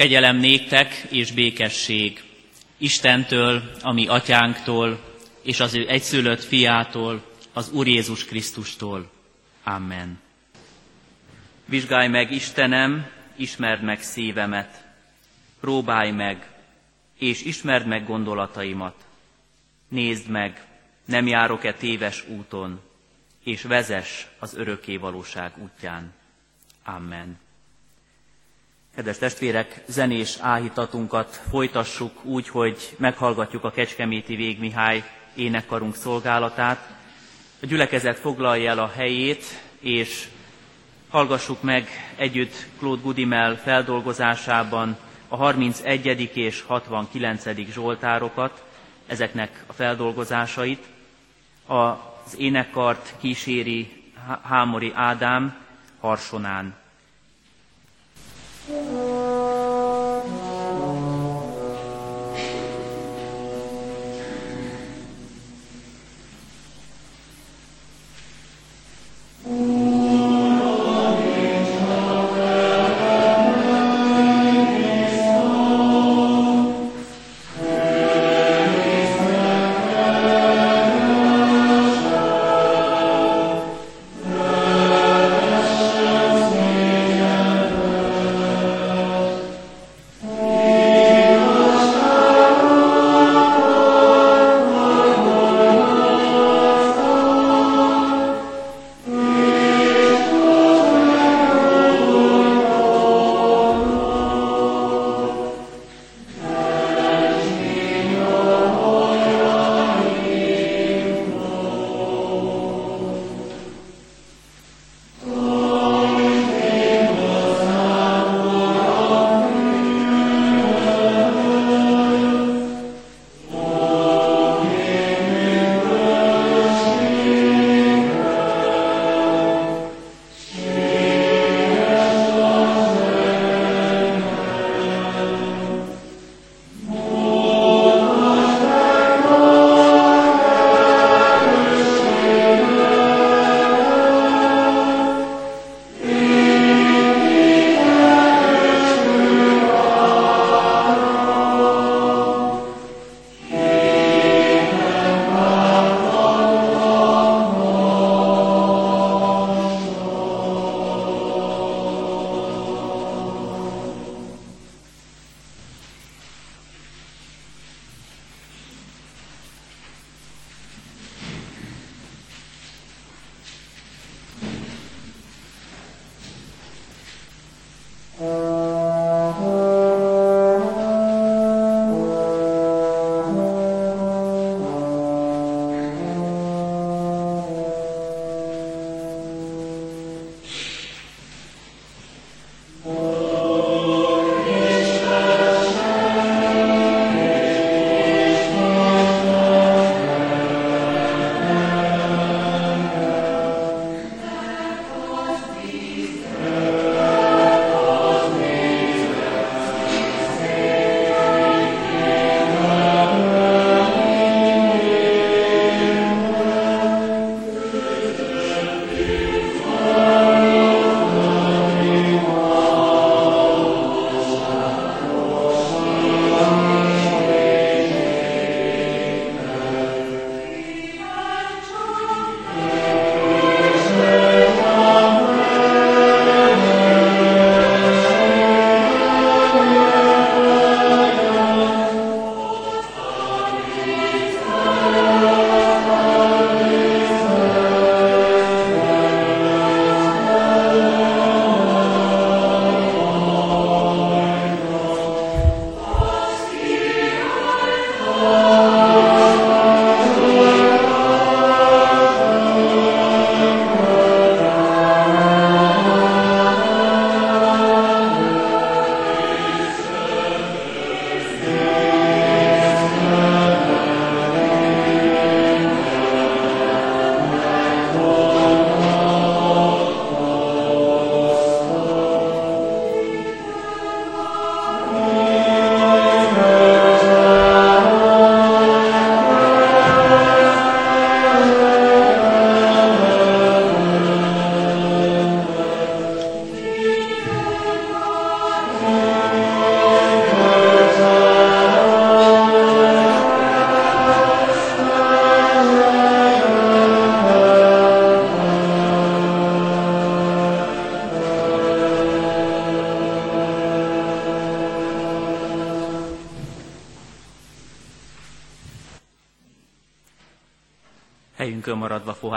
Kegyelem néktek és békesség Istentől, ami atyánktól, és az ő egyszülött fiától, az Úr Jézus Krisztustól. Amen. Vizsgálj meg, Istenem, ismerd meg szívemet, próbálj meg, és ismerd meg gondolataimat. Nézd meg, nem járok-e téves úton, és vezes az örökké valóság útján. Amen. Kedves testvérek, zenés áhítatunkat folytassuk úgy, hogy meghallgatjuk a Kecskeméti Vég Mihály énekkarunk szolgálatát. A gyülekezet foglalja el a helyét, és hallgassuk meg együtt Claude Gudimel feldolgozásában a 31. és 69. Zsoltárokat, ezeknek a feldolgozásait. Az énekkart kíséri Hámori Ádám Harsonán. Thank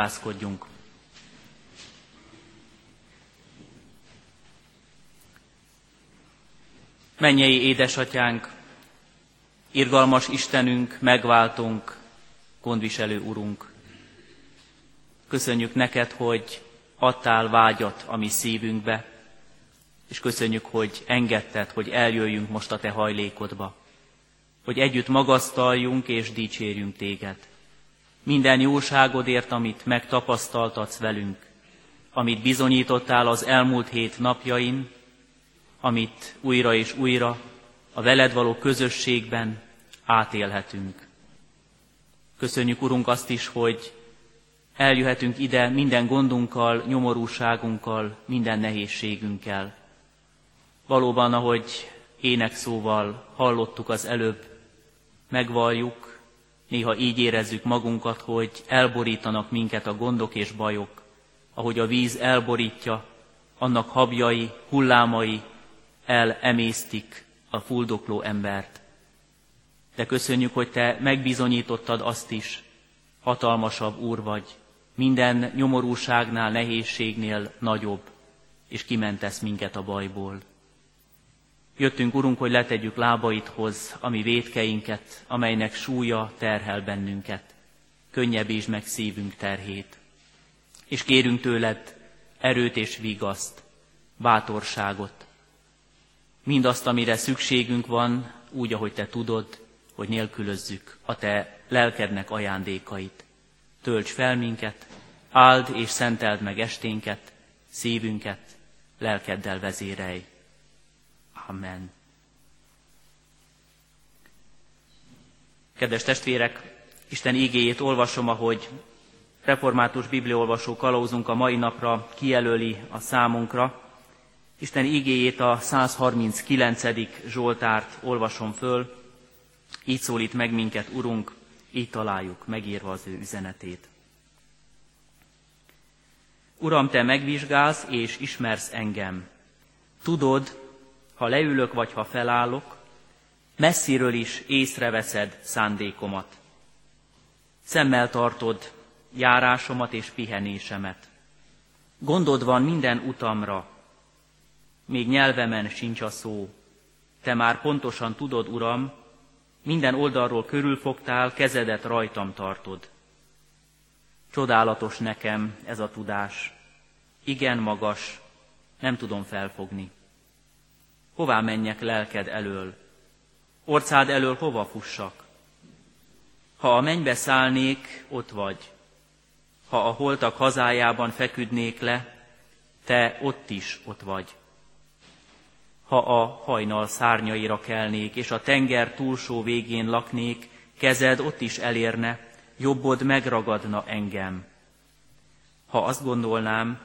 maradva fohászkodjunk. Mennyei édesatyánk, irgalmas Istenünk, megváltunk, gondviselő Urunk. Köszönjük neked, hogy adtál vágyat a mi szívünkbe, és köszönjük, hogy engedted, hogy eljöjjünk most a te hajlékodba, hogy együtt magasztaljunk és dicsérjünk téged. Minden jóságodért, amit megtapasztaltatsz velünk, amit bizonyítottál az elmúlt hét napjain, amit újra és újra a veled való közösségben átélhetünk. Köszönjük, Urunk, azt is, hogy eljöhetünk ide minden gondunkkal, nyomorúságunkkal, minden nehézségünkkel. Valóban, ahogy énekszóval hallottuk az előbb, megvalljuk, néha így érezzük magunkat, hogy elborítanak minket a gondok és bajok, ahogy a víz elborítja, annak habjai, hullámai elemésztik a fuldokló embert. De köszönjük, hogy Te megbizonyítottad azt is, hatalmasabb Úr vagy, minden nyomorúságnál, nehézségnél nagyobb, és kimentesz minket a bajból. Jöttünk, Urunk, hogy letegyük lábaidhoz a mi védkeinket, amelynek súlya terhel bennünket. Könnyebbítsd meg szívünk terhét. És kérünk tőled erőt és vigaszt, bátorságot. Mindazt, amire szükségünk van, úgy, ahogy te tudod, hogy nélkülözzük a te lelkednek ajándékait. Tölts fel minket, áld és szenteld meg esténket, szívünket, lelkeddel vezérelj. Amen. Kedves testvérek, Isten ígéjét olvasom, ahogy református bibliolvasó kalauzunk a mai napra kijelöli a számunkra. Isten ígéjét a 139. Zsoltárt olvasom föl, így szólít meg minket, Urunk, így találjuk megírva az ő üzenetét. Uram, Te megvizsgálsz és ismersz engem. Tudod, ha leülök vagy ha felállok, messziről is észreveszed szándékomat. Szemmel tartod járásomat és pihenésemet. Gondod van minden utamra, még nyelvemen sincs a szó. Te már pontosan tudod, Uram, minden oldalról körülfogtál, kezedet rajtam tartod. Csodálatos nekem ez a tudás. Igen magas, nem tudom felfogni. Hová menjek lelked elől? Orcád elől hova fussak? Ha a mennybe szállnék, ott vagy. Ha a holtak hazájában feküdnék le, te ott is ott vagy ha a hajnal szárnyaira kelnék, és a tenger túlsó végén laknék, kezed ott is elérne, jobbod megragadna engem. Ha azt gondolnám,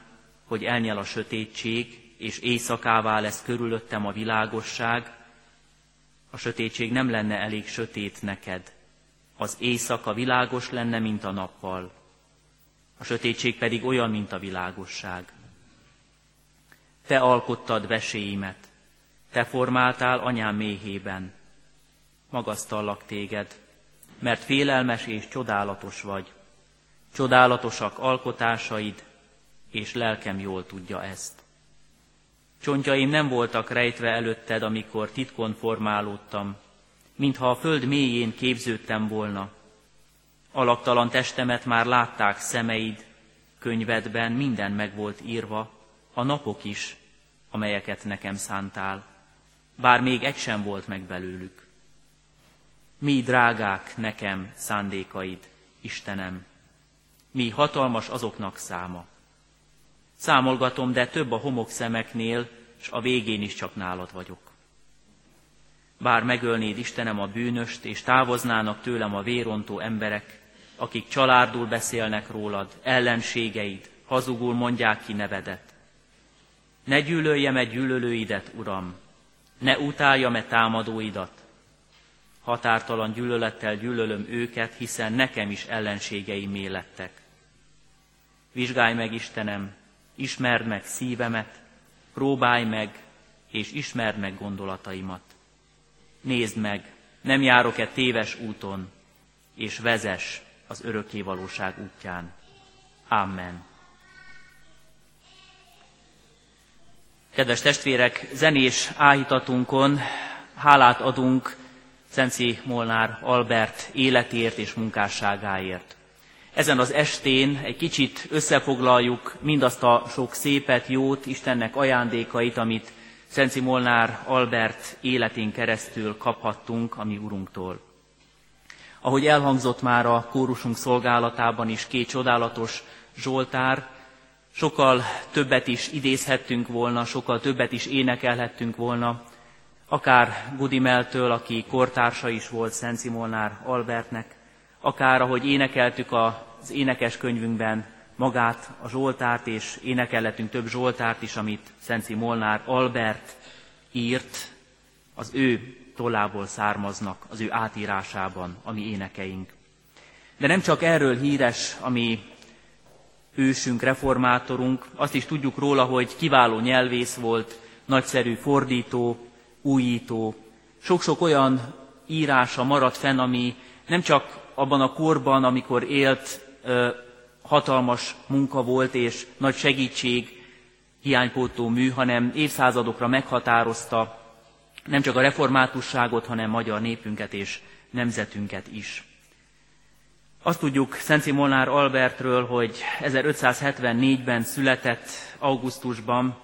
hogy elnyel a sötétség, és éjszakává lesz körülöttem a világosság, a sötétség nem lenne elég sötét neked. Az éjszaka világos lenne, mint a nappal. A sötétség pedig olyan, mint a világosság. Te alkottad veséimet, te formáltál anyám méhében. Magasztallak téged, mert félelmes és csodálatos vagy. Csodálatosak alkotásaid, és lelkem jól tudja ezt. Csontjaim nem voltak rejtve előtted, amikor titkon formálódtam, mintha a föld mélyén képződtem volna. Alaktalan testemet már látták szemeid, könyvedben minden meg volt írva, a napok is, amelyeket nekem szántál bár még egy sem volt meg belőlük. Mi drágák nekem szándékaid, Istenem, mi hatalmas azoknak száma. Számolgatom, de több a homok szemeknél, és a végén is csak nálad vagyok. Bár megölnéd Istenem a bűnöst, és távoznának tőlem a vérontó emberek, akik családul beszélnek rólad, ellenségeid, hazugul mondják ki nevedet. Ne gyűlöljem egy gyűlölőidet, Uram, ne utáljam-e támadóidat? Határtalan gyűlölettel gyűlölöm őket, hiszen nekem is ellenségeim lettek. Vizsgálj meg, Istenem, ismerd meg szívemet, próbálj meg, és ismerd meg gondolataimat. Nézd meg, nem járok-e téves úton, és vezes az örökké valóság útján. Amen. Kedves testvérek, zenés áhítatunkon hálát adunk Szenci Molnár Albert életért és munkásságáért. Ezen az estén egy kicsit összefoglaljuk mindazt a sok szépet, jót, Istennek ajándékait, amit Szenci Molnár Albert életén keresztül kaphattunk a mi Urunktól. Ahogy elhangzott már a kórusunk szolgálatában is két csodálatos Zsoltár, sokkal többet is idézhettünk volna, sokkal többet is énekelhettünk volna, akár Gudimeltől, aki kortársa is volt Szent Simolnár Albertnek, akár ahogy énekeltük az énekes könyvünkben magát, a Zsoltárt, és énekelhetünk több Zsoltárt is, amit Szent Simolnár Albert írt, az ő tollából származnak az ő átírásában a mi énekeink. De nem csak erről híres, ami ősünk, reformátorunk, azt is tudjuk róla, hogy kiváló nyelvész volt, nagyszerű fordító, újító. Sok-sok olyan írása maradt fenn, ami nem csak abban a korban, amikor élt, hatalmas munka volt és nagy segítség, hiánypótó mű, hanem évszázadokra meghatározta nem csak a reformátusságot, hanem magyar népünket és nemzetünket is. Azt tudjuk Szenci Molnár Albertről, hogy 1574-ben született augusztusban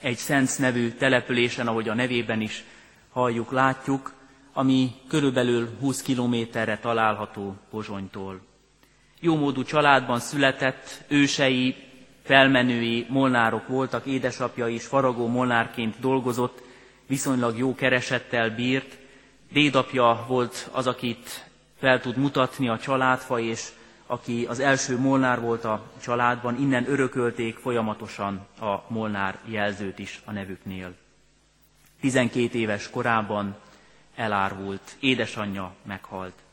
egy Szent nevű településen, ahogy a nevében is halljuk, látjuk, ami körülbelül 20 kilométerre található Pozsonytól. Jómódú családban született, ősei, felmenői molnárok voltak, édesapja is faragó molnárként dolgozott, viszonylag jó keresettel bírt. Dédapja volt az, akit fel tud mutatni a családfa, és aki az első Molnár volt a családban, innen örökölték folyamatosan a Molnár jelzőt is a nevüknél. 12 éves korában elárvult, édesanyja meghalt.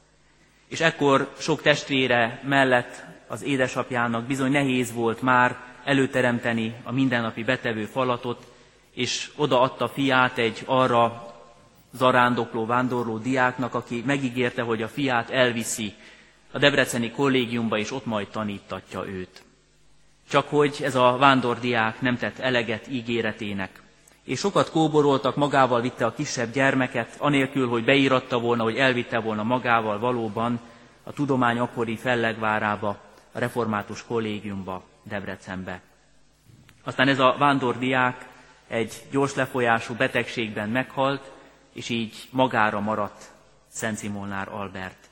És ekkor sok testvére mellett az édesapjának bizony nehéz volt már előteremteni a mindennapi betevő falatot, és odaadta fiát egy arra zarándokló, vándorló diáknak, aki megígérte, hogy a fiát elviszi a Debreceni kollégiumba, és ott majd tanítatja őt. Csak hogy ez a vándordiák nem tett eleget ígéretének, és sokat kóboroltak, magával vitte a kisebb gyermeket, anélkül, hogy beíratta volna, hogy elvitte volna magával valóban a tudomány akkori fellegvárába, a református kollégiumba, Debrecenbe. Aztán ez a vándordiák egy gyors lefolyású betegségben meghalt, és így magára maradt Szent Simolnár Albert.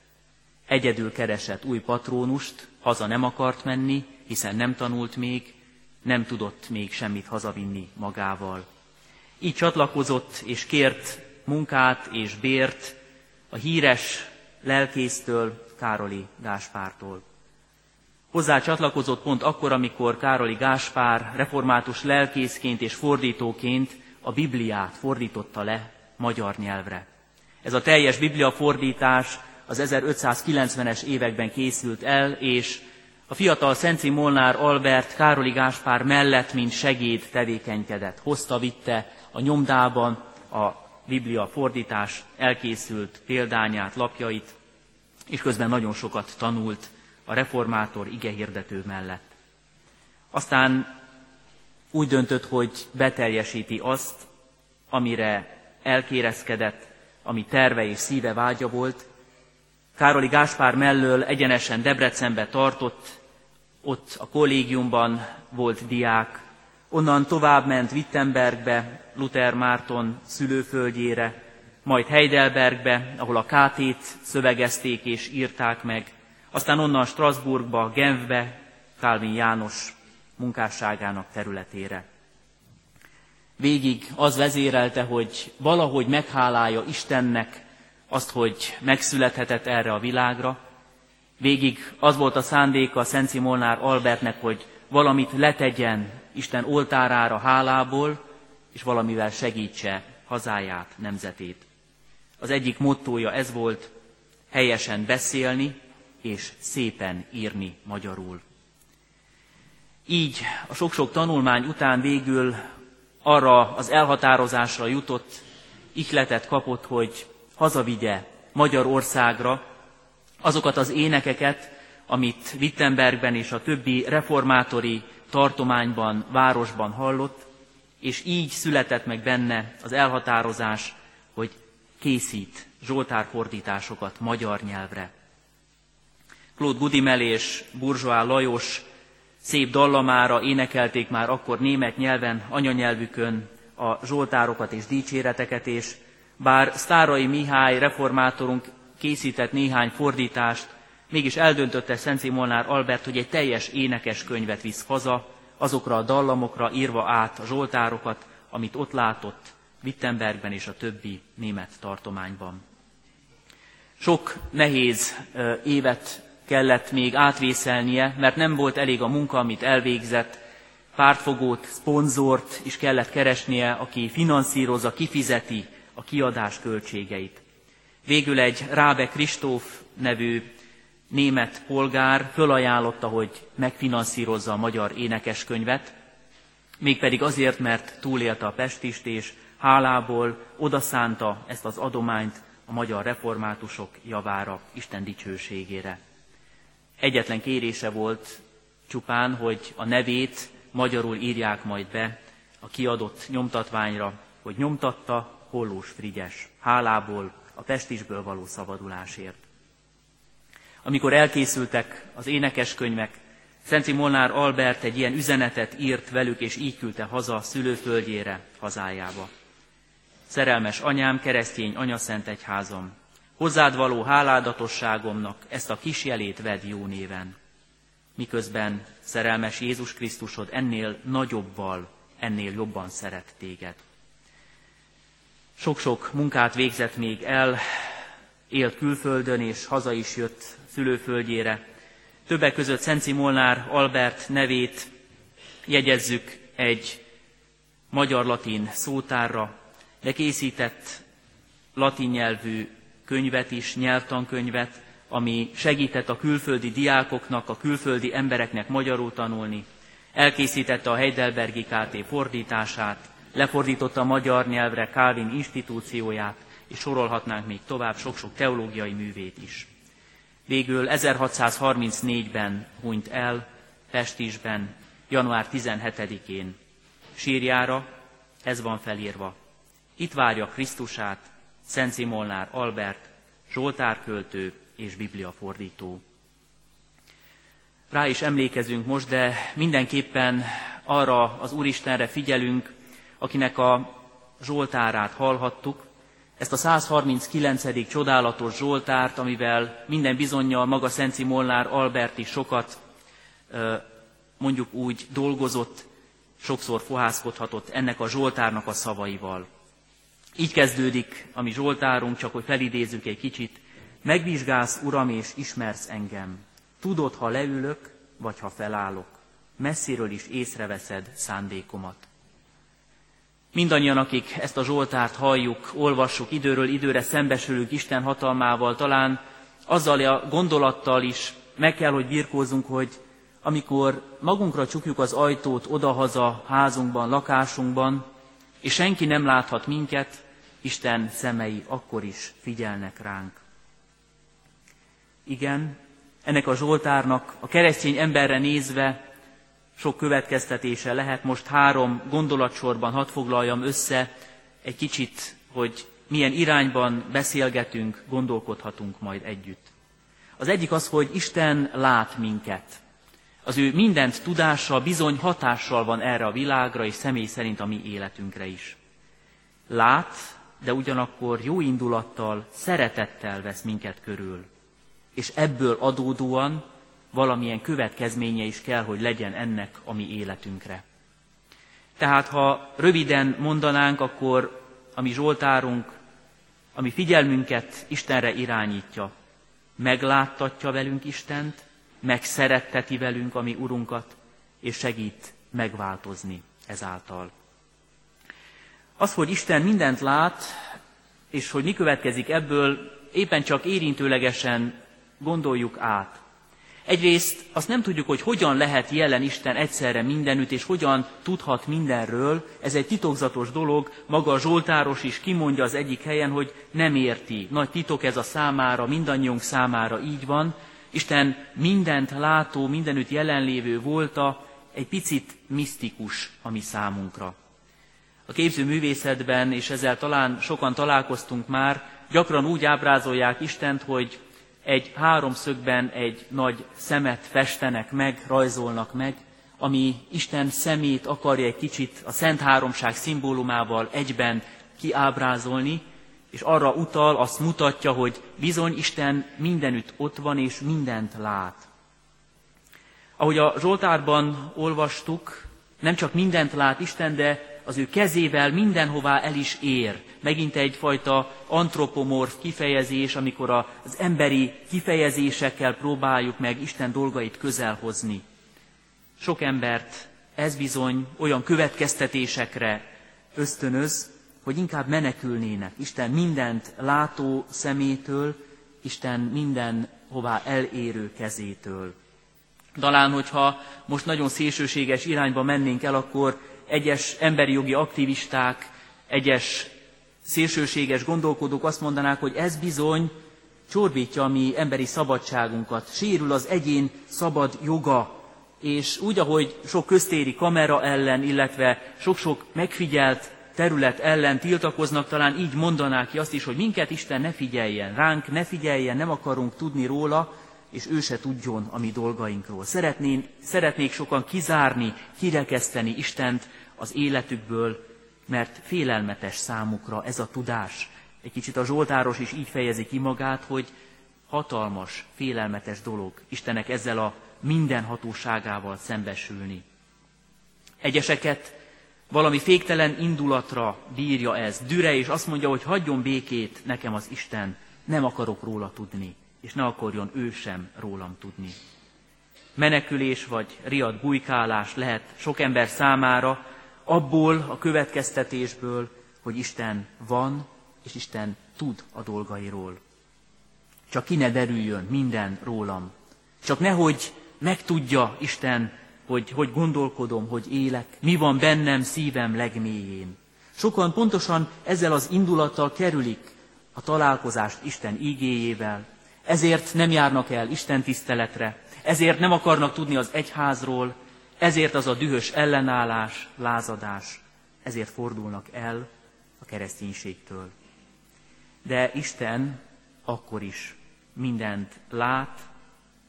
Egyedül keresett új patrónust, haza nem akart menni, hiszen nem tanult még, nem tudott még semmit hazavinni magával. Így csatlakozott és kért munkát és bért a híres lelkésztől, Károli Gáspártól. Hozzá csatlakozott pont akkor, amikor Károli Gáspár református lelkészként és fordítóként a Bibliát fordította le magyar nyelvre. Ez a teljes Biblia fordítás az 1590-es években készült el, és a fiatal Szenci Molnár Albert Károli Gáspár mellett, mint segéd tevékenykedett. Hozta, vitte a nyomdában a Biblia fordítás elkészült példányát, lapjait, és közben nagyon sokat tanult a reformátor igehirdető mellett. Aztán úgy döntött, hogy beteljesíti azt, amire elkérezkedett, ami terve és szíve vágya volt. Károli Gáspár mellől egyenesen Debrecenbe tartott, ott a kollégiumban volt diák, onnan tovább ment Wittenbergbe, Luther Márton szülőföldjére, majd Heidelbergbe, ahol a kátét szövegezték és írták meg, aztán onnan Strasbourgba, Genfbe, Calvin János munkásságának területére. Végig az vezérelte, hogy valahogy meghálálja Istennek azt, hogy megszülethetett erre a világra. Végig az volt a szándéka Szent Simolnár Albertnek, hogy valamit letegyen Isten oltárára hálából, és valamivel segítse hazáját, nemzetét. Az egyik mottója ez volt, helyesen beszélni és szépen írni magyarul. Így a sok-sok tanulmány után végül arra az elhatározásra jutott, ihletet kapott, hogy hazavigye Magyarországra azokat az énekeket, amit Wittenbergben és a többi reformátori tartományban, városban hallott, és így született meg benne az elhatározás, hogy készít zsoltárfordításokat magyar nyelvre. Claude Gudimel és Burzsóá Lajos szép dallamára énekelték már akkor német nyelven, anyanyelvükön a zsoltárokat és dicséreteket, és bár Sztárai Mihály reformátorunk készített néhány fordítást, mégis eldöntötte Szent Molnár Albert, hogy egy teljes énekes könyvet visz haza, azokra a dallamokra írva át a zsoltárokat, amit ott látott Wittenbergben és a többi német tartományban. Sok nehéz évet kellett még átvészelnie, mert nem volt elég a munka, amit elvégzett, pártfogót, szponzort is kellett keresnie, aki finanszírozza, kifizeti a kiadás költségeit. Végül egy Rábe Kristóf nevű német polgár fölajánlotta, hogy megfinanszírozza a magyar énekeskönyvet, mégpedig azért, mert túlélte a pestist, és hálából odaszánta ezt az adományt a magyar reformátusok javára, Isten dicsőségére. Egyetlen kérése volt csupán, hogy a nevét magyarul írják majd be a kiadott nyomtatványra, hogy nyomtatta Hollós Frigyes, hálából a pestisből való szabadulásért. Amikor elkészültek az énekeskönyvek, Szenci Molnár Albert egy ilyen üzenetet írt velük, és így küldte haza szülőföldjére, hazájába. Szerelmes anyám, keresztény anyaszent egyházam, hozzád való háládatosságomnak ezt a kis jelét vedd jó néven. Miközben szerelmes Jézus Krisztusod ennél nagyobbal, ennél jobban szeret téged. Sok-sok munkát végzett még el, élt külföldön, és haza is jött szülőföldjére. Többek között Szenci Molnár Albert nevét jegyezzük egy magyar-latin szótárra, de készített latin nyelvű könyvet is, nyelvtankönyvet, ami segített a külföldi diákoknak, a külföldi embereknek magyarul tanulni. Elkészítette a Heidelbergi KT fordítását, lefordította a magyar nyelvre Calvin institúcióját, és sorolhatnánk még tovább sok-sok teológiai művét is. Végül 1634-ben hunyt el Pestisben, január 17-én. Sírjára ez van felírva. Itt várja Krisztusát, Szent Simolnár Albert, Zsoltárköltő és bibliafordító. Rá is emlékezünk most, de mindenképpen arra az Úristenre figyelünk, akinek a Zsoltárát hallhattuk, ezt a 139. csodálatos Zsoltárt, amivel minden bizonyal maga Szenci Molnár Albert is sokat mondjuk úgy dolgozott, sokszor fohászkodhatott ennek a Zsoltárnak a szavaival. Így kezdődik a mi Zsoltárunk, csak hogy felidézzük egy kicsit. Megvizsgálsz, Uram, és ismersz engem. Tudod, ha leülök, vagy ha felállok. Messziről is észreveszed szándékomat. Mindannyian, akik ezt a Zsoltárt halljuk, olvassuk, időről időre szembesülünk Isten hatalmával, talán azzal a gondolattal is meg kell, hogy birkózunk, hogy amikor magunkra csukjuk az ajtót odahaza házunkban, lakásunkban, és senki nem láthat minket, Isten szemei akkor is figyelnek ránk. Igen, ennek a Zsoltárnak a keresztény emberre nézve sok következtetése lehet. Most három gondolatsorban hadd foglaljam össze egy kicsit, hogy milyen irányban beszélgetünk, gondolkodhatunk majd együtt. Az egyik az, hogy Isten lát minket. Az ő mindent tudással, bizony hatással van erre a világra, és személy szerint a mi életünkre is. Lát, de ugyanakkor jó indulattal, szeretettel vesz minket körül. És ebből adódóan valamilyen következménye is kell, hogy legyen ennek a mi életünkre. Tehát ha röviden mondanánk, akkor a mi Zsoltárunk, ami figyelmünket Istenre irányítja, megláttatja velünk Istent, megszeretteti velünk a mi Urunkat, és segít megváltozni ezáltal. Az, hogy Isten mindent lát, és hogy mi következik ebből, éppen csak érintőlegesen gondoljuk át. Egyrészt azt nem tudjuk, hogy hogyan lehet jelen Isten egyszerre mindenütt, és hogyan tudhat mindenről. Ez egy titokzatos dolog, maga a Zsoltáros is kimondja az egyik helyen, hogy nem érti. Nagy titok ez a számára, mindannyiunk számára így van, Isten mindent látó, mindenütt jelenlévő volta, egy picit misztikus a mi számunkra. A képzőművészetben, és ezzel talán sokan találkoztunk már, gyakran úgy ábrázolják Istent, hogy egy háromszögben egy nagy szemet festenek meg, rajzolnak meg, ami Isten szemét akarja egy kicsit a Szent Háromság szimbólumával egyben kiábrázolni, és arra utal, azt mutatja, hogy bizony Isten mindenütt ott van, és mindent lát. Ahogy a Zsoltárban olvastuk, nem csak mindent lát Isten, de az ő kezével mindenhová el is ér. Megint egyfajta antropomorf kifejezés, amikor az emberi kifejezésekkel próbáljuk meg Isten dolgait közelhozni. Sok embert ez bizony olyan következtetésekre ösztönöz, hogy inkább menekülnének Isten mindent látó szemétől, Isten minden hová elérő kezétől. Talán, hogyha most nagyon szélsőséges irányba mennénk el, akkor egyes emberi jogi aktivisták, egyes szélsőséges gondolkodók azt mondanák, hogy ez bizony csorbítja a mi emberi szabadságunkat, sérül az egyén szabad joga, és úgy, ahogy sok köztéri kamera ellen, illetve sok-sok megfigyelt terület ellen tiltakoznak, talán így mondanák ki azt is, hogy minket Isten ne figyeljen, ránk ne figyeljen, nem akarunk tudni róla, és ő se tudjon a mi dolgainkról. Szeretnék, szeretnék sokan kizárni, kirekeszteni Istent az életükből, mert félelmetes számukra ez a tudás. Egy kicsit a Zsoltáros is így fejezi ki magát, hogy hatalmas, félelmetes dolog Istenek ezzel a minden hatóságával szembesülni. Egyeseket valami féktelen indulatra bírja ez, düre, és azt mondja, hogy hagyjon békét nekem az Isten, nem akarok róla tudni, és ne akarjon ő sem rólam tudni. Menekülés vagy riad bujkálás lehet sok ember számára abból a következtetésből, hogy Isten van, és Isten tud a dolgairól. Csak ki ne derüljön minden rólam. Csak nehogy megtudja Isten, hogy hogy gondolkodom, hogy élek, mi van bennem szívem legmélyén. Sokan pontosan ezzel az indulattal kerülik a találkozást Isten ígéjével, ezért nem járnak el Isten tiszteletre, ezért nem akarnak tudni az egyházról, ezért az a dühös ellenállás, lázadás, ezért fordulnak el a kereszténységtől. De Isten akkor is mindent lát,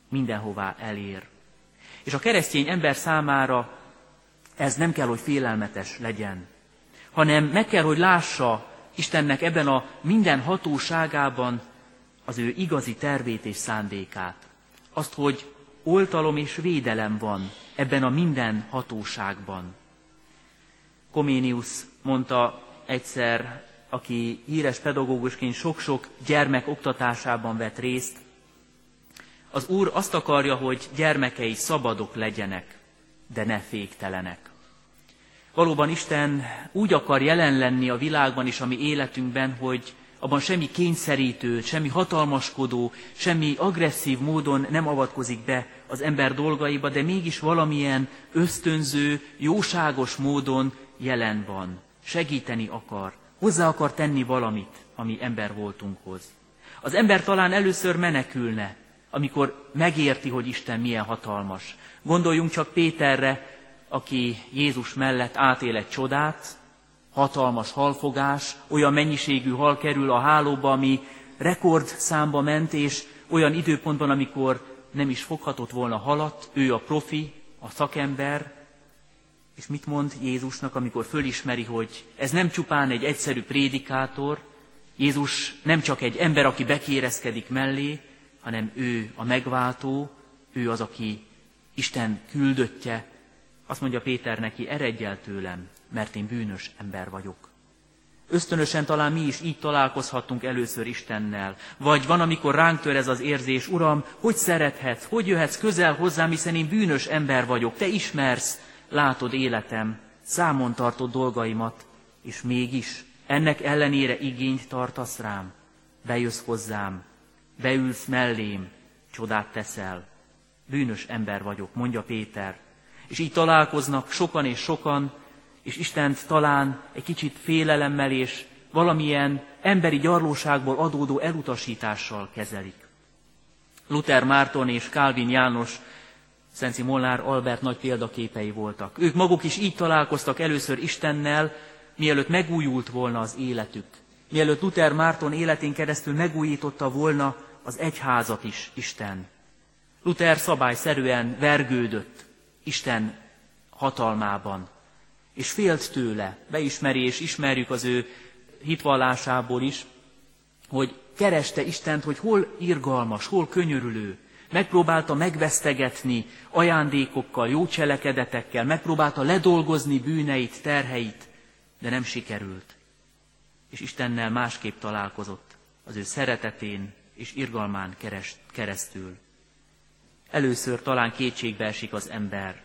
mindenhová elér. És a keresztény ember számára ez nem kell, hogy félelmetes legyen, hanem meg kell, hogy lássa Istennek ebben a minden hatóságában az ő igazi tervét és szándékát. Azt, hogy oltalom és védelem van ebben a minden hatóságban. Koménius mondta egyszer, aki híres pedagógusként sok-sok gyermek oktatásában vett részt, az Úr azt akarja, hogy gyermekei szabadok legyenek, de ne féktelenek. Valóban Isten úgy akar jelen lenni a világban és a mi életünkben, hogy abban semmi kényszerítő, semmi hatalmaskodó, semmi agresszív módon nem avatkozik be az ember dolgaiba, de mégis valamilyen ösztönző, jóságos módon jelen van. Segíteni akar, hozzá akar tenni valamit a mi ember voltunkhoz. Az ember talán először menekülne, amikor megérti, hogy Isten milyen hatalmas. Gondoljunk csak Péterre, aki Jézus mellett átél egy csodát, hatalmas halfogás, olyan mennyiségű hal kerül a hálóba, ami rekord számba ment, és olyan időpontban, amikor nem is foghatott volna halat, ő a profi, a szakember, és mit mond Jézusnak, amikor fölismeri, hogy ez nem csupán egy egyszerű prédikátor, Jézus nem csak egy ember, aki bekérezkedik mellé, hanem ő a megváltó, ő az, aki Isten küldöttje. Azt mondja Péter neki, eredj el tőlem, mert én bűnös ember vagyok. Ösztönösen talán mi is így találkozhatunk először Istennel. Vagy van, amikor ránk tör ez az érzés, Uram, hogy szerethetsz, hogy jöhetsz közel hozzám, hiszen én bűnös ember vagyok. Te ismersz, látod életem, számon tartod dolgaimat, és mégis ennek ellenére igényt tartasz rám. Bejössz hozzám, beülsz mellém, csodát teszel. Bűnös ember vagyok, mondja Péter. És így találkoznak sokan és sokan, és Istent talán egy kicsit félelemmel és valamilyen emberi gyarlóságból adódó elutasítással kezelik. Luther Márton és Calvin János Szenci Molnár Albert nagy példaképei voltak. Ők maguk is így találkoztak először Istennel, mielőtt megújult volna az életük. Mielőtt Luther Márton életén keresztül megújította volna az egyházat is Isten. Luther szabályszerűen vergődött Isten hatalmában, és félt tőle, beismeri és ismerjük az ő hitvallásából is, hogy kereste Istent, hogy hol irgalmas, hol könyörülő, megpróbálta megvesztegetni ajándékokkal, jó cselekedetekkel, megpróbálta ledolgozni bűneit, terheit, de nem sikerült. És Istennel másképp találkozott, az ő szeretetén és irgalmán keresztül. Először talán kétségbe esik az ember.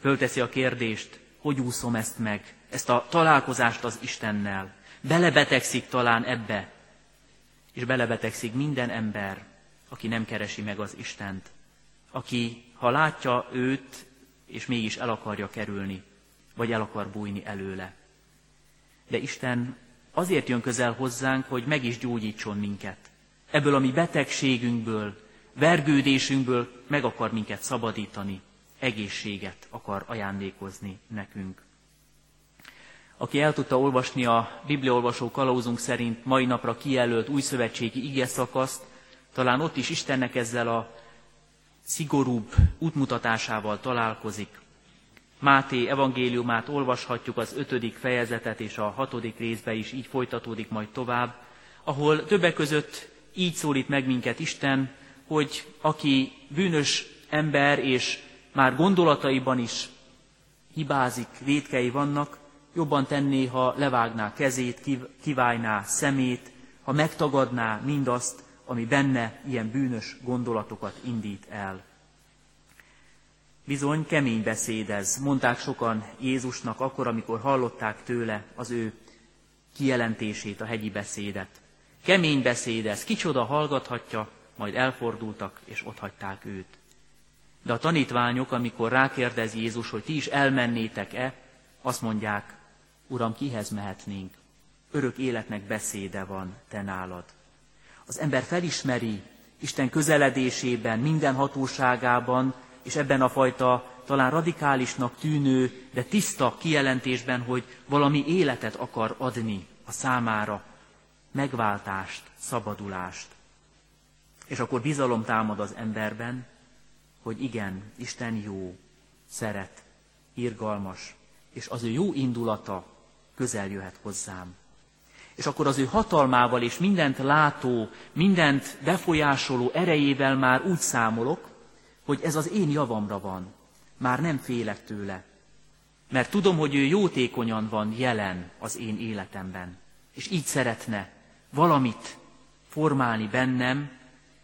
Fölteszi a kérdést, hogy úszom ezt meg, ezt a találkozást az Istennel. Belebetegszik talán ebbe, és belebetegszik minden ember, aki nem keresi meg az Istent, aki, ha látja őt, és mégis el akarja kerülni, vagy el akar bújni előle. De Isten azért jön közel hozzánk, hogy meg is gyógyítson minket. Ebből a mi betegségünkből, vergődésünkből meg akar minket szabadítani, egészséget akar ajándékozni nekünk. Aki el tudta olvasni a Bibliaolvasó kalauzunk szerint mai napra kijelölt új szövetségi ige szakaszt, talán ott is Istennek ezzel a szigorúbb útmutatásával találkozik. Máté evangéliumát olvashatjuk az ötödik fejezetet, és a hatodik részbe is így folytatódik majd tovább, ahol többek között így szólít meg minket Isten, hogy aki bűnös ember, és már gondolataiban is hibázik, védkei vannak, jobban tenné, ha levágná kezét, kiválná szemét, ha megtagadná mindazt, ami benne ilyen bűnös gondolatokat indít el. Bizony kemény beszéd ez, mondták sokan Jézusnak akkor, amikor hallották tőle az ő kijelentését, a hegyi beszédet. Kemény beszéd ez, kicsoda hallgathatja, majd elfordultak és otthagyták őt. De a tanítványok, amikor rákérdez Jézus, hogy ti is elmennétek-e, azt mondják, Uram, kihez mehetnénk? Örök életnek beszéde van te nálad. Az ember felismeri Isten közeledésében, minden hatóságában, és ebben a fajta talán radikálisnak tűnő, de tiszta kijelentésben, hogy valami életet akar adni a számára, megváltást, szabadulást. És akkor bizalom támad az emberben, hogy igen, Isten jó, szeret, irgalmas, és az ő jó indulata közel jöhet hozzám. És akkor az ő hatalmával és mindent látó, mindent befolyásoló erejével már úgy számolok, hogy ez az én javamra van. Már nem félek tőle. Mert tudom, hogy ő jótékonyan van jelen az én életemben. És így szeretne valamit formálni bennem,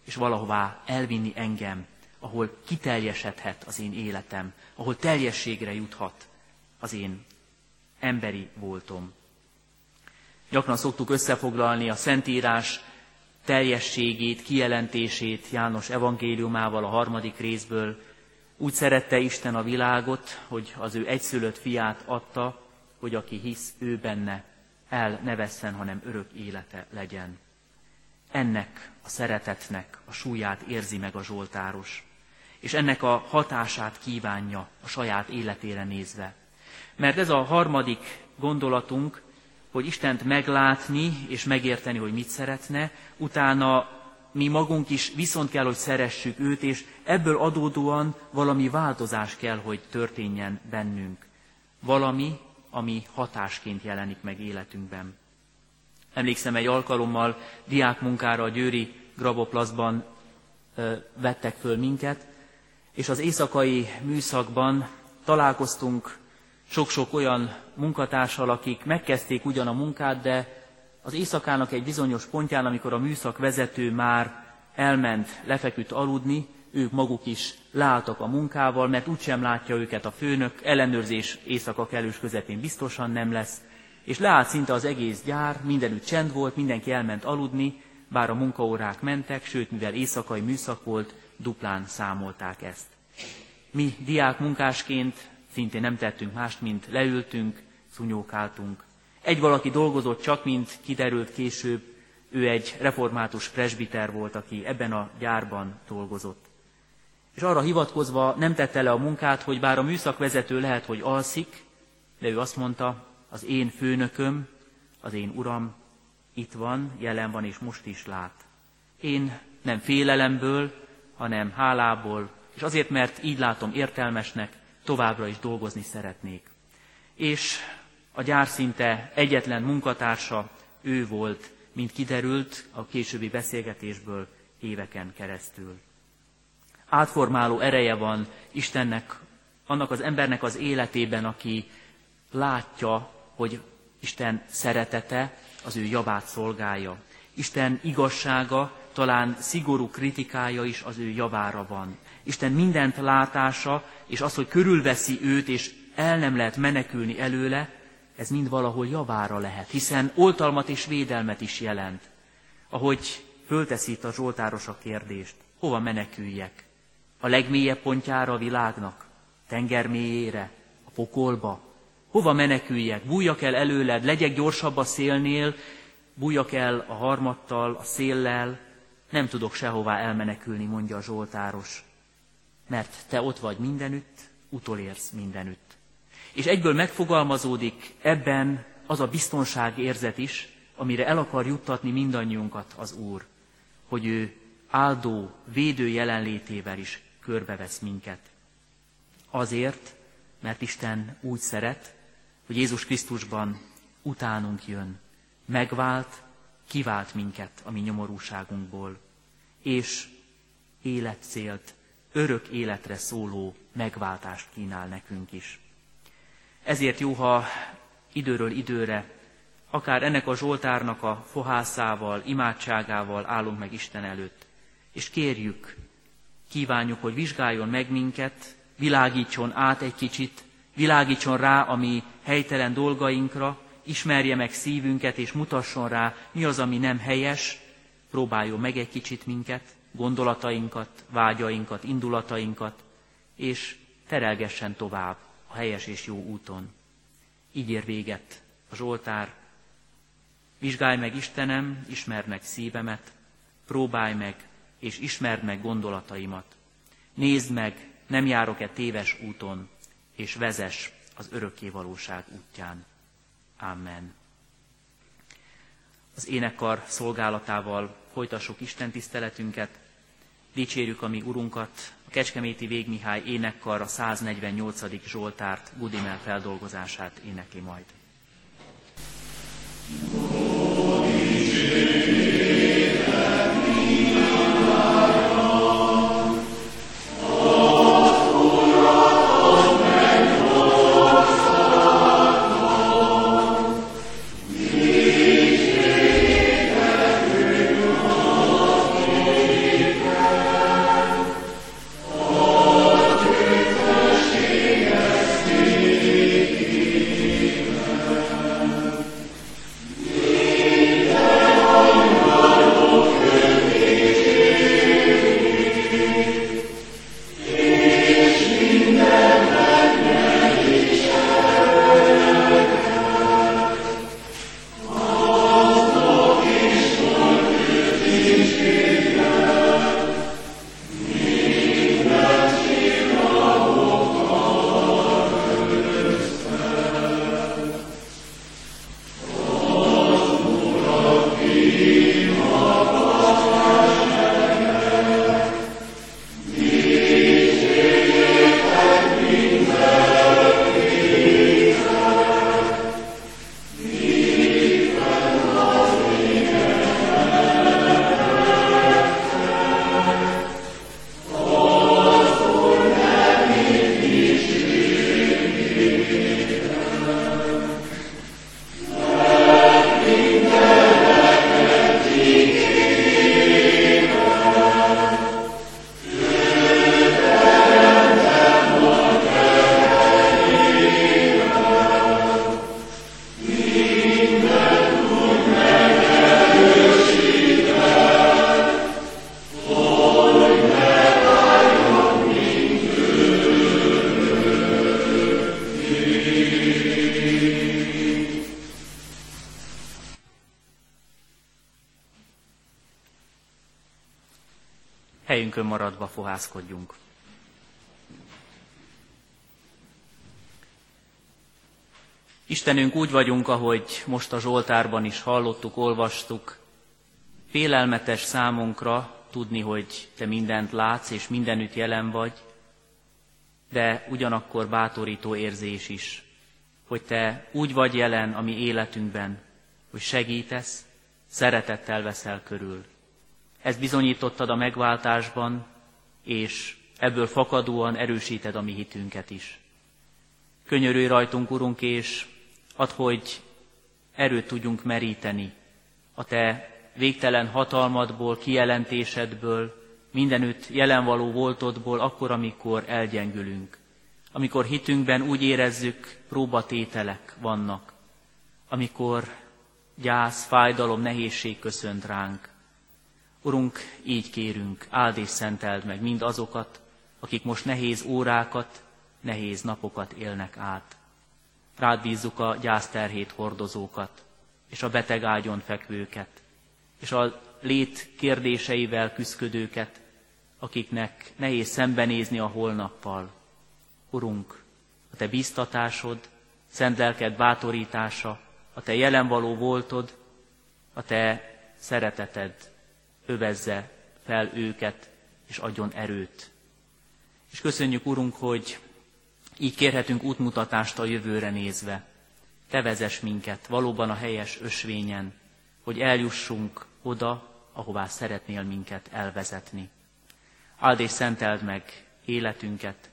és valahová elvinni engem, ahol kiteljesedhet az én életem, ahol teljességre juthat az én emberi voltom. Gyakran szoktuk összefoglalni a Szentírás teljességét, kijelentését János evangéliumával a harmadik részből. Úgy szerette Isten a világot, hogy az ő egyszülött fiát adta, hogy aki hisz ő benne, el ne vesszen, hanem örök élete legyen. Ennek a szeretetnek a súlyát érzi meg a Zsoltáros, és ennek a hatását kívánja a saját életére nézve. Mert ez a harmadik gondolatunk, hogy Istent meglátni és megérteni, hogy mit szeretne, utána mi magunk is viszont kell, hogy szeressük őt, és ebből adódóan valami változás kell, hogy történjen bennünk. Valami, ami hatásként jelenik meg életünkben. Emlékszem, egy alkalommal diákmunkára a Győri Graboplaszban vettek föl minket, és az éjszakai műszakban találkoztunk sok-sok olyan munkatársal, akik megkezdték ugyan a munkát, de az éjszakának egy bizonyos pontján, amikor a műszak vezető már elment, lefeküdt aludni, ők maguk is leálltak a munkával, mert úgysem látja őket a főnök, ellenőrzés éjszaka kellős közepén biztosan nem lesz, és leállt szinte az egész gyár, mindenütt csend volt, mindenki elment aludni, bár a munkaórák mentek, sőt, mivel éjszakai műszak volt, duplán számolták ezt. Mi diák munkásként szintén nem tettünk mást, mint leültünk, szunyókáltunk. Egy valaki dolgozott csak, mint kiderült később, Ő egy református presbiter volt, aki ebben a gyárban dolgozott. És arra hivatkozva nem tette le a munkát, hogy bár a műszakvezető lehet, hogy alszik, de ő azt mondta, az én főnököm, az én uram itt van, jelen van és most is lát. Én nem félelemből, hanem hálából, és azért, mert így látom értelmesnek, továbbra is dolgozni szeretnék. És a gyár szinte egyetlen munkatársa ő volt, mint kiderült a későbbi beszélgetésből éveken keresztül. Átformáló ereje van Istennek, annak az embernek az életében, aki látja, hogy Isten szeretete az ő javát szolgálja. Isten igazsága, talán szigorú kritikája is az ő javára van. Isten mindent látása, és az, hogy körülveszi őt, és el nem lehet menekülni előle, ez mind valahol javára lehet, hiszen oltalmat és védelmet is jelent. Ahogy fölteszi itt a Zsoltáros a kérdést, hova meneküljek? A legmélyebb pontjára a világnak? Tenger mélyére? A pokolba? Hova meneküljek? Bújjak el előled, legyek gyorsabb a szélnél, bújjak el a harmattal, a széllel, nem tudok sehová elmenekülni, mondja a Zsoltáros, mert te ott vagy mindenütt, utolérsz mindenütt. És egyből megfogalmazódik ebben az a biztonságérzet is, amire el akar juttatni mindannyiunkat az Úr, hogy ő áldó, védő jelenlétével is körbevesz minket. Azért, mert Isten úgy szeret, hogy Jézus Krisztusban utánunk jön, megvált, kivált minket a mi nyomorúságunkból, és életcélt, örök életre szóló megváltást kínál nekünk is. Ezért jó, ha időről időre, akár ennek a Zsoltárnak a fohászával, imádságával állunk meg Isten előtt, és kérjük, kívánjuk, hogy vizsgáljon meg minket, világítson át egy kicsit, világítson rá a mi helytelen dolgainkra, ismerje meg szívünket, és mutasson rá, mi az, ami nem helyes, próbáljon meg egy kicsit minket, gondolatainkat, vágyainkat, indulatainkat, és terelgessen tovább a helyes és jó úton. Így ér véget a Zsoltár. Vizsgálj meg Istenem, ismerd meg szívemet, próbálj meg, és ismerd meg gondolataimat. Nézd meg, nem járok-e téves úton, és vezes az örökké valóság útján. Amen. Az énekkar szolgálatával folytassuk Isten tiszteletünket, dicsérjük a mi Urunkat, a Kecskeméti Végmihály énekkar a 148. Zsoltárt, Gudimel feldolgozását énekli majd. helyünkön maradva fohászkodjunk. Istenünk, úgy vagyunk, ahogy most a Zsoltárban is hallottuk, olvastuk, félelmetes számunkra tudni, hogy Te mindent látsz és mindenütt jelen vagy, de ugyanakkor bátorító érzés is, hogy Te úgy vagy jelen a mi életünkben, hogy segítesz, szeretettel veszel körül. Ezt bizonyítottad a megváltásban, és ebből fakadóan erősíted a mi hitünket is. Könyörülj rajtunk, Urunk, és add, hogy erőt tudjunk meríteni a Te végtelen hatalmadból, kijelentésedből, mindenütt jelenvaló voltodból, akkor, amikor elgyengülünk. Amikor hitünkben úgy érezzük, próbatételek vannak. Amikor gyász, fájdalom, nehézség köszönt ránk. Urunk, így kérünk, áld és szenteld meg mind azokat, akik most nehéz órákat, nehéz napokat élnek át. Rád bízzuk a gyászterhét hordozókat, és a beteg ágyon fekvőket, és a lét kérdéseivel küzdködőket, akiknek nehéz szembenézni a holnappal. Urunk, a Te biztatásod, szent lelked bátorítása, a Te jelenvaló voltod, a Te szereteted övezze fel őket, és adjon erőt. És köszönjük, Urunk, hogy így kérhetünk útmutatást a jövőre nézve. Te vezess minket valóban a helyes ösvényen, hogy eljussunk oda, ahová szeretnél minket elvezetni. Áld és szenteld meg életünket,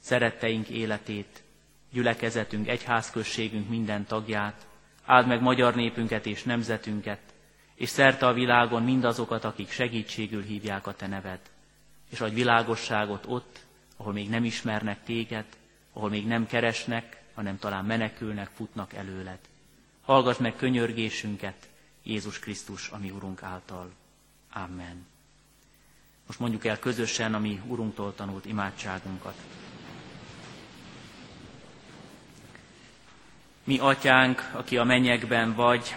szeretteink életét, gyülekezetünk, egyházközségünk minden tagját, áld meg magyar népünket és nemzetünket, és szerte a világon mindazokat, akik segítségül hívják a Te neved, és adj világosságot ott, ahol még nem ismernek Téged, ahol még nem keresnek, hanem talán menekülnek, futnak előled. Hallgass meg könyörgésünket Jézus Krisztus, ami Urunk által. Amen. Most mondjuk el közösen a mi Urunktól tanult imádságunkat. Mi atyánk, aki a mennyekben vagy,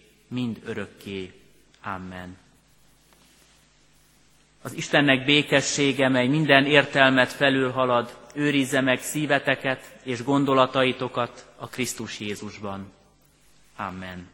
mind örökké. Amen. Az Istennek békessége, mely minden értelmet felülhalad, őrizze meg szíveteket és gondolataitokat a Krisztus Jézusban. Amen.